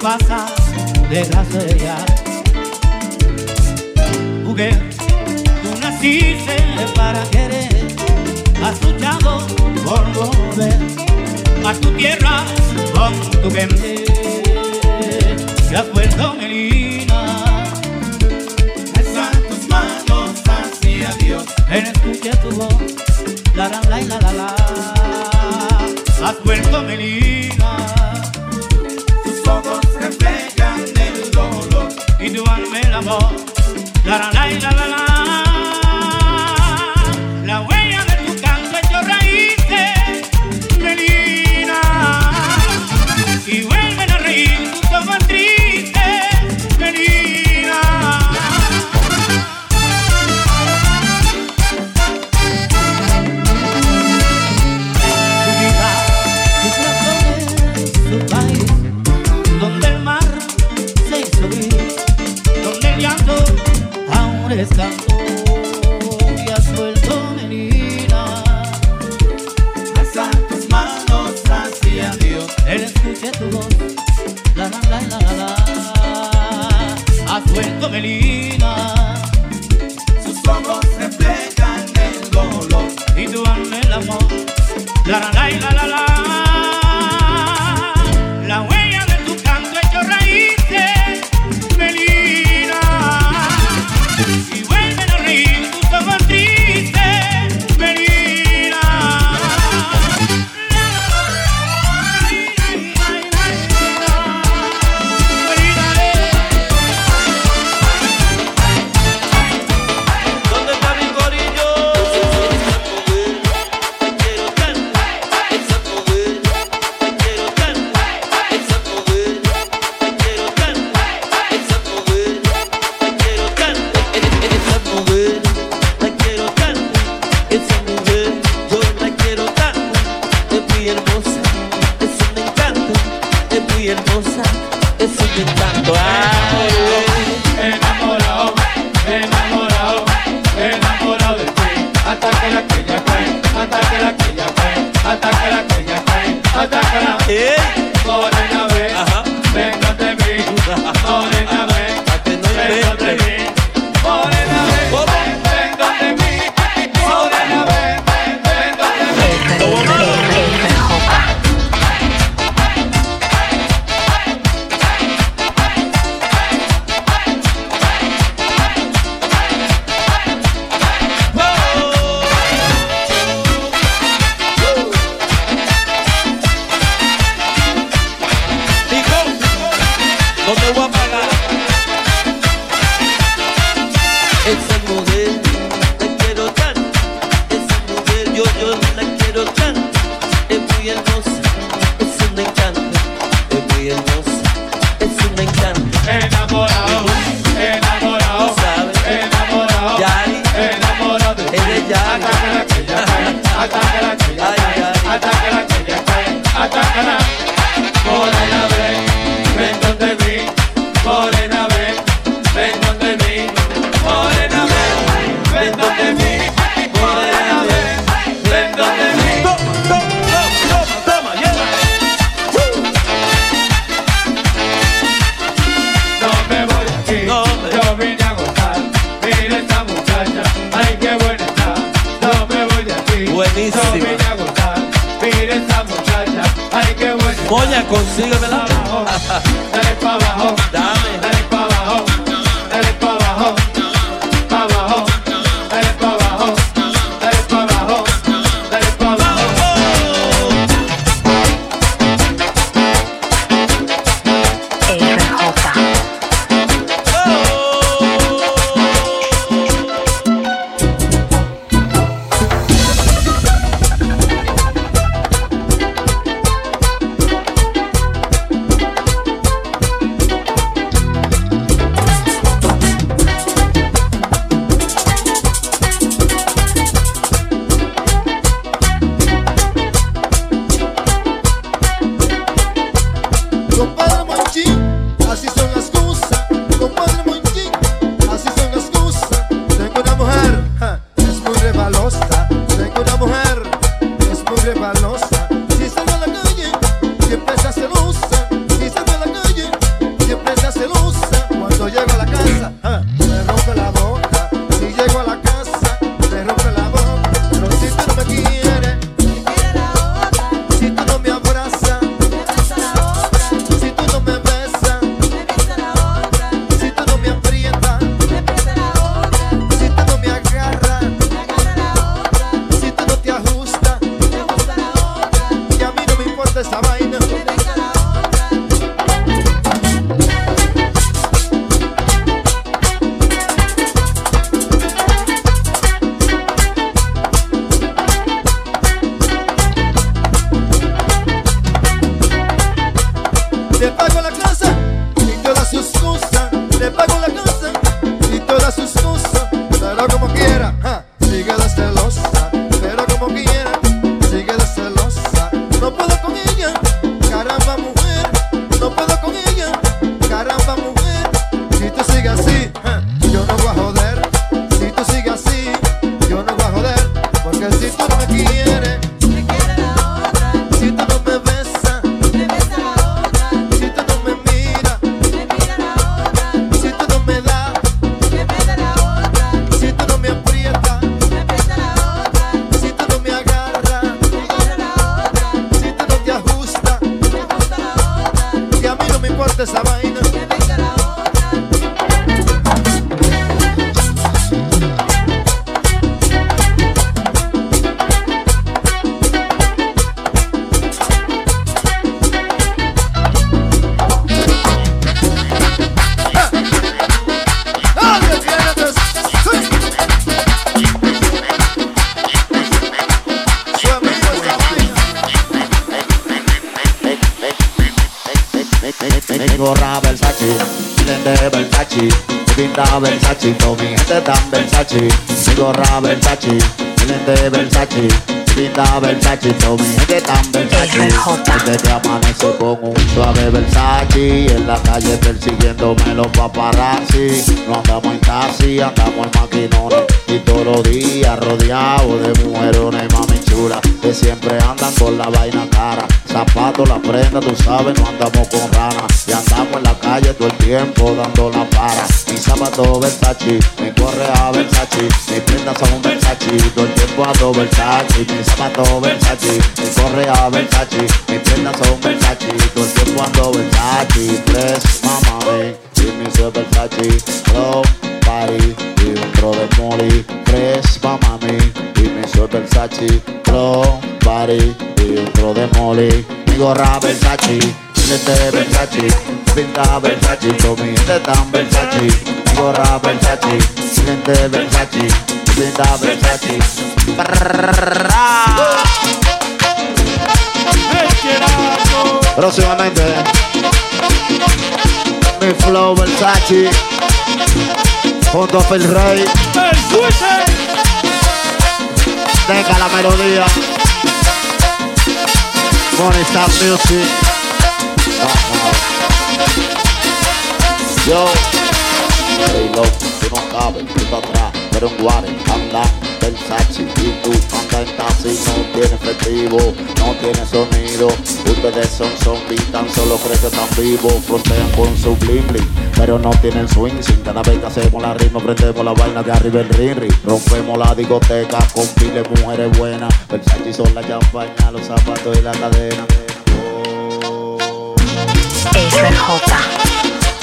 pasa de la gracia. Mujer, tú naciste para querer, has luchado por volver a tu tierra con tu gente. Has vuelto melina. Alza tus manos hacia Dios. En escucha tu voz, la la la la la la. Has vuelto melina. Tus ojos y tú hazme el amor. La la la la la la. La honesta. Es muy hermosa, eso me encanta, es muy hermosa, eso me encanta. Ay, enamorado, enamorado, enamorado de ti, hasta que la que ya cae, hasta que la que ya cae, hasta que la que hasta que la. atácala, chica, atácala, chica, atácala, por la Moña, consígueme la Dale pa' abajo. Dame. Dale gorra Versace, miren de Versace, pinta Versace, toda mi gente tan Versace, mi gorra Versace, miren de Versace, pinta Versace, toda mi gente tan Versace. Desde que amanece con un suave Versace, en la calle persiguiéndome los paparazzi, no andamos en taxi, andamos en maquinones, y todos los días rodeados de mujerones, mami chula, que siempre andan con la vaina cara. Zapatos, la prenda, tú sabes, no andamos con rana. Y andamos en la calle todo el tiempo dando la para. Mi zapato Versace, mi correa Versace, mis prendas son Versace, todo el tiempo ando Versace. Mi zapato Versace, mi correa Versace, mis prendas son Versace, todo el tiempo ando Versace. Press, mamá, ven, y mi soy Versace, hello, party, y un tro de molly. Mamá, ven, y mi soy Versace, hello, party, y un tro de molly. Mi gorra Versace, mi lente Versace, pinta Versace, mi tan Versace. Mi gorra Versace, mi lente Versace, pinta Versace. Próximamente, mi flow Versace, junto a Phil Rey, deja la melodía. Money Stop Music. Yo, hey loco, tú no sabes, tú atrás, pero en Guare, anda, Versace, y tú en taxi, no tiene efectivo, no tiene sonido, ustedes son zombies, tan solo creen que están vivos, frontean con su bling bling, pero no tienen swing, sin cada vez que hacemos la ritmo, prendemos la vaina de arriba el ring, rompemos la discoteca con piles mujeres buenas, Versace son la champaña, los zapatos y la cadena. Oh.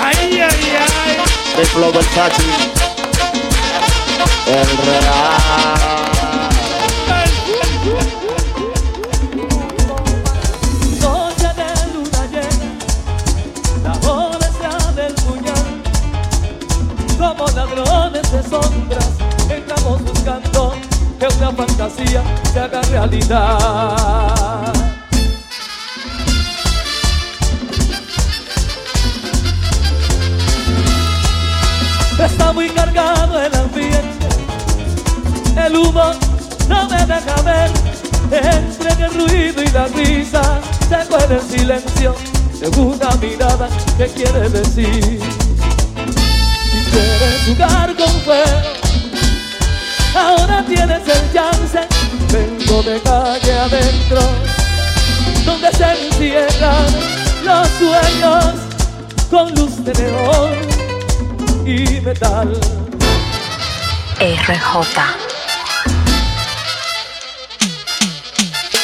Ay, ay, ay. de Flow Versace. El real. Una fantasía se haga realidad. Está muy cargado el ambiente, el humo no me deja ver. Entre el ruido y la risa se cuela el silencio de una mirada que quiere decir. Si quieres jugar con fuego, ahora tienes el chance. Vengo de calle adentro, donde se encierran los sueños con luz de neón y metal. RJ.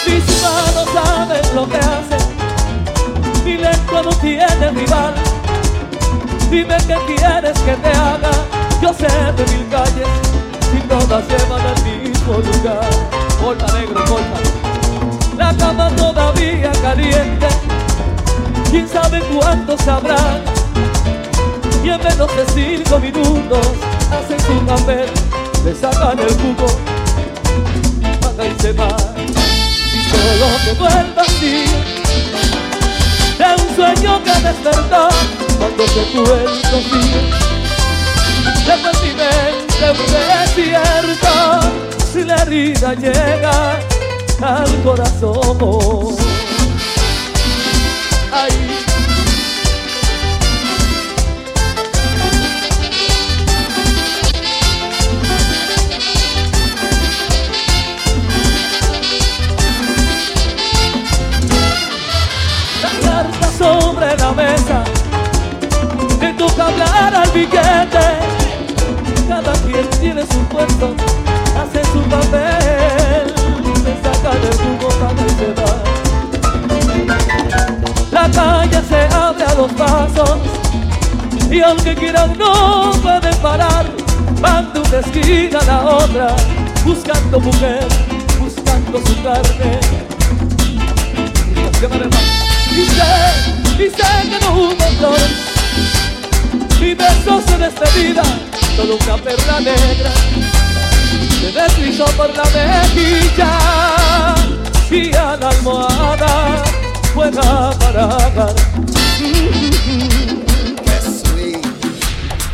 Mis manos saben lo que hacen, mi lengua no tiene rival. Dime qué quieres que te haga, yo sé de mil calles todas llevan al mismo lugar. Porta negro, porta. La cama todavía caliente, quién sabe cuánto sabrán. Y en menos de cinco minutos hacen su papel, le sacan el jugo, paga y se va. Y solo quedó el vacío de un sueño que despertó cuando se fue el rocío. Mi mente un desierto, si la herida llega al corazón. Ay, aunque quieran no pueden parar, van de una esquina a la otra, buscando mujer, buscando su carne. Y sé, y sé que no hubo flores. Mi beso se despedida Solo una perla negra. Se deslizó por la mejilla. Y a la almohada Fue a parar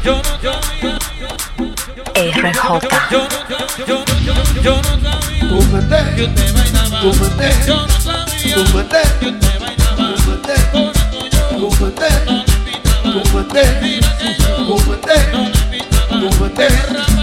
RJ. Tú maté, tú maté, tú maté.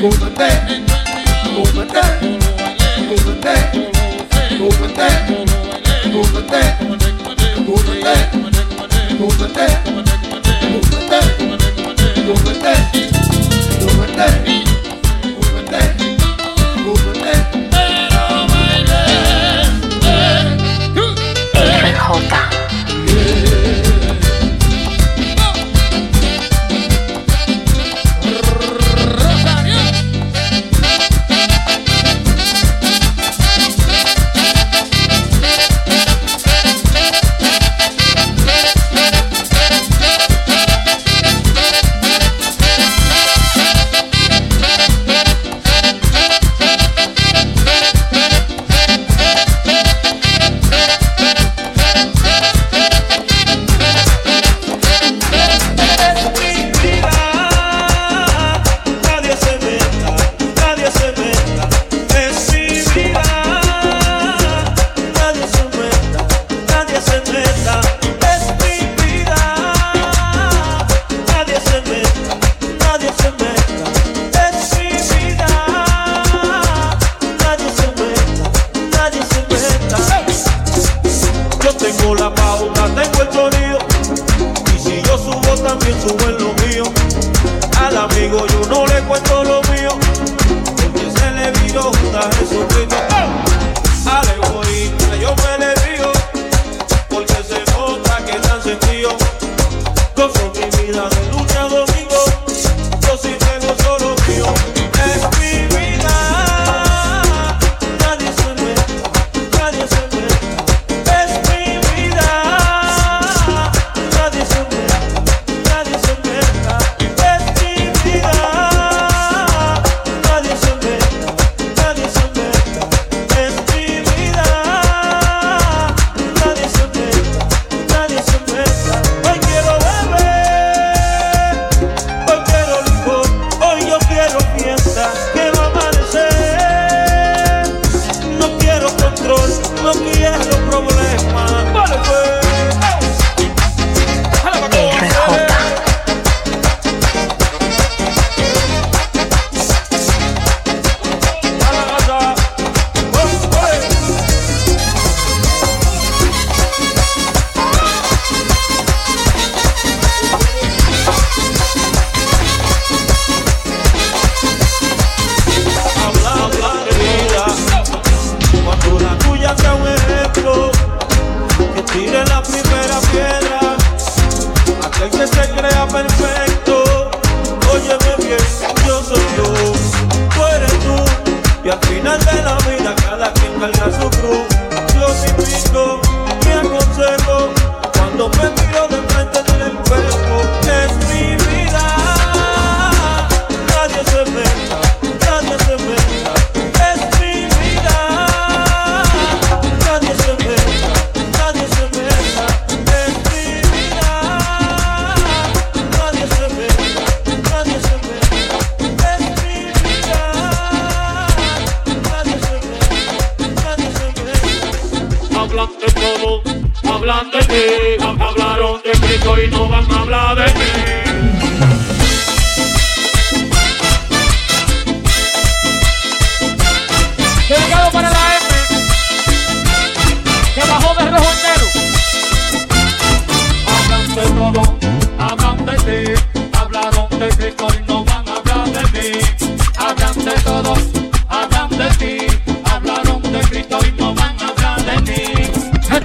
Golden Day. nunca hablan de ti, hablaron de Cristo y no van a hablar de ti. Dedicado para la M. Que bajó de rojo entero. Hablan de todo, hablan de ti, hablaron de Cristo y no van a hablar de mí. Hablan de todo,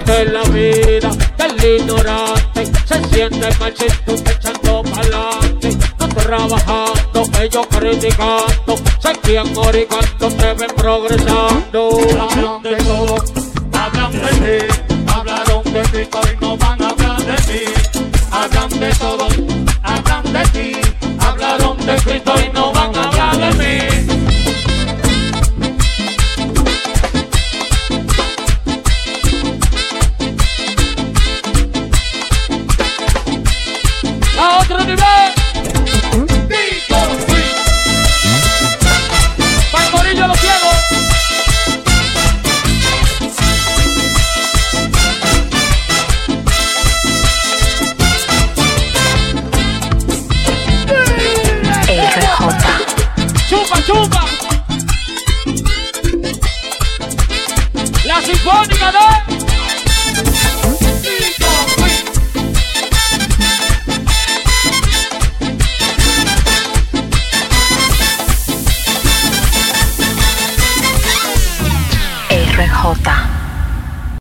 Es la vida del ignorante. Se siente machito echando pa'lante. No trabajando, ellos criticando. Se quieren oricando, te ven progresando. Hablan de todo, hablan de ti, hablaron de Cristo y no van a hablar de mí. Hablan de todo, hablan de ti, hablaron de Cristo y no